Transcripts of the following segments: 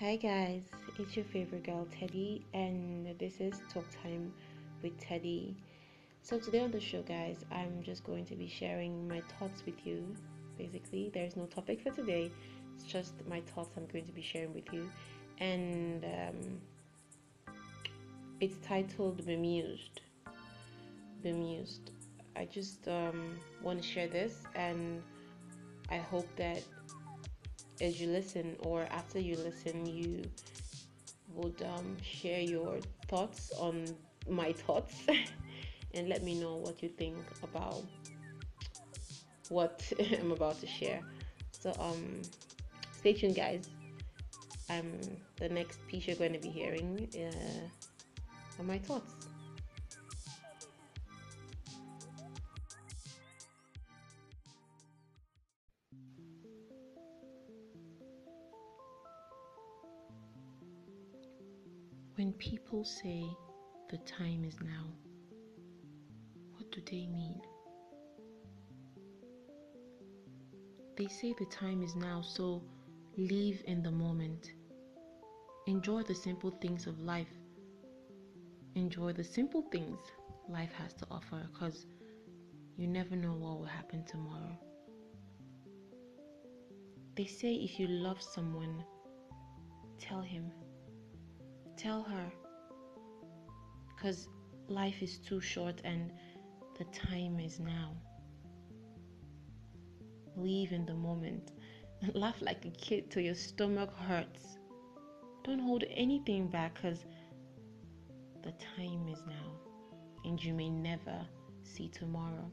Hi guys, it's your favorite girl Teddy, and this is Talk Time with Teddy. So, today on the show, guys, I'm just going to be sharing my thoughts with you. Basically, there's no topic for today, it's just my thoughts I'm going to be sharing with you, and um, it's titled Bemused. Bemused. I just um, want to share this, and I hope that as you listen or after you listen, you would um, share your thoughts on my thoughts and let me know what you think about what I'm about to share. So um, stay tuned, guys. Um, the next piece you're going to be hearing uh, are my thoughts. When people say the time is now, what do they mean? They say the time is now, so live in the moment. Enjoy the simple things of life. Enjoy the simple things life has to offer because you never know what will happen tomorrow. They say if you love someone, tell him Tell her. Because life is too short and the time is now. Live in the moment. Laugh like a kid till your stomach hurts. Don't hold anything back because the time is now and you may never see tomorrow.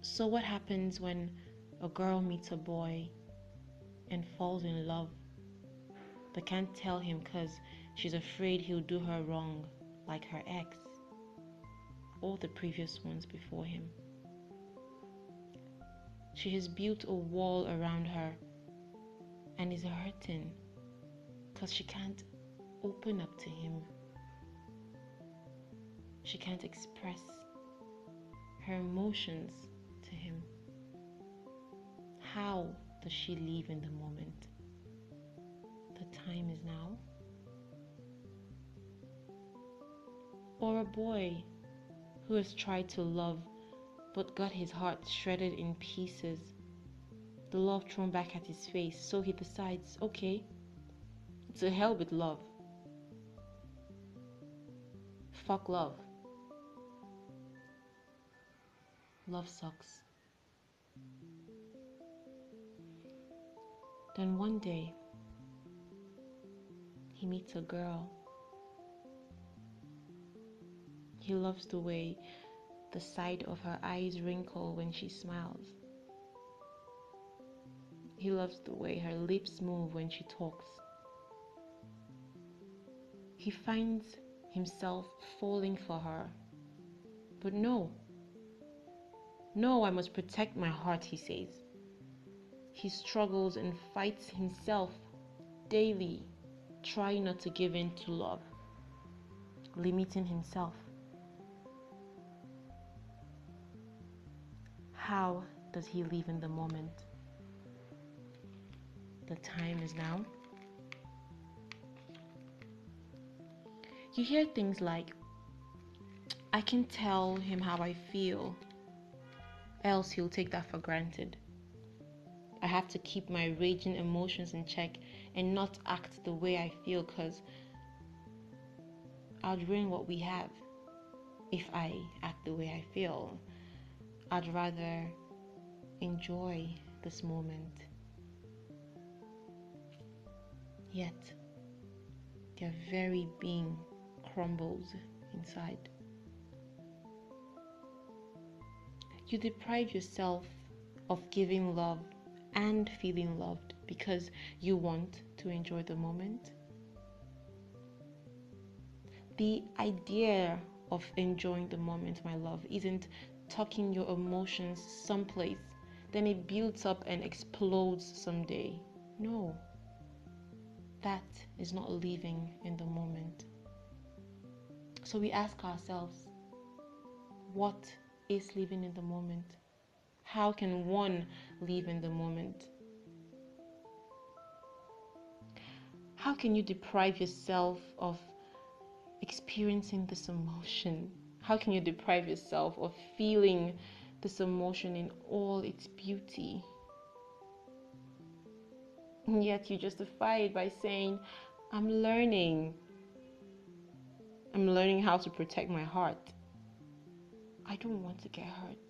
So, what happens when a girl meets a boy and falls in love but can't tell him because she's afraid he'll do her wrong, like her ex or the previous ones before him. She has built a wall around her and is hurting because she can't open up to him. She can't express her emotions to him. How does she live in the moment? The time is now? Or a boy who has tried to love but got his heart shredded in pieces, the love thrown back at his face, so he decides, okay, to hell with love. Fuck love. Love sucks. Then one day, he meets a girl. He loves the way the side of her eyes wrinkle when she smiles. He loves the way her lips move when she talks. He finds himself falling for her. But no. No, I must protect my heart, he says. He struggles and fights himself daily try not to give in to love, limiting himself. How does he live in the moment? The time is now. You hear things like, I can tell him how I feel, else he'll take that for granted. I have to keep my raging emotions in check and not act the way I feel because I'd ruin what we have if I act the way I feel. I'd rather enjoy this moment. Yet, their very being crumbles inside. You deprive yourself of giving love and feeling loved because you want to enjoy the moment. The idea of enjoying the moment, my love, isn't tucking your emotions someplace, then it builds up and explodes someday. No, that is not living in the moment. So we ask ourselves, what is living in the moment? How can one live in the moment? How can you deprive yourself of experiencing this emotion? How can you deprive yourself of feeling this emotion in all its beauty? And yet you justify it by saying, I'm learning. I'm learning how to protect my heart. I don't want to get hurt.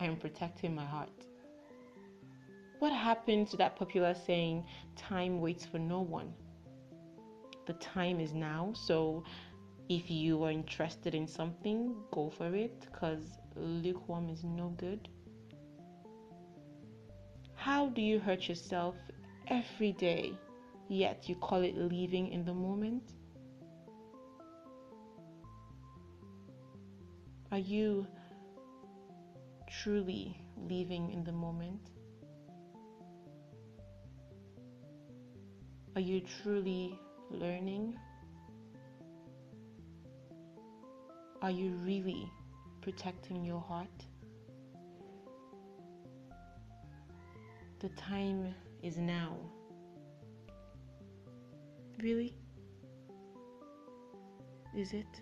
I am protecting my heart. What happened to that popular saying, time waits for no one? The time is now, so if you are interested in something, go for it because lukewarm is no good. How do you hurt yourself every day, yet you call it living in the moment? Are you truly living in the moment? Are you truly learning? Are you really protecting your heart? The time is now. Really? Is it?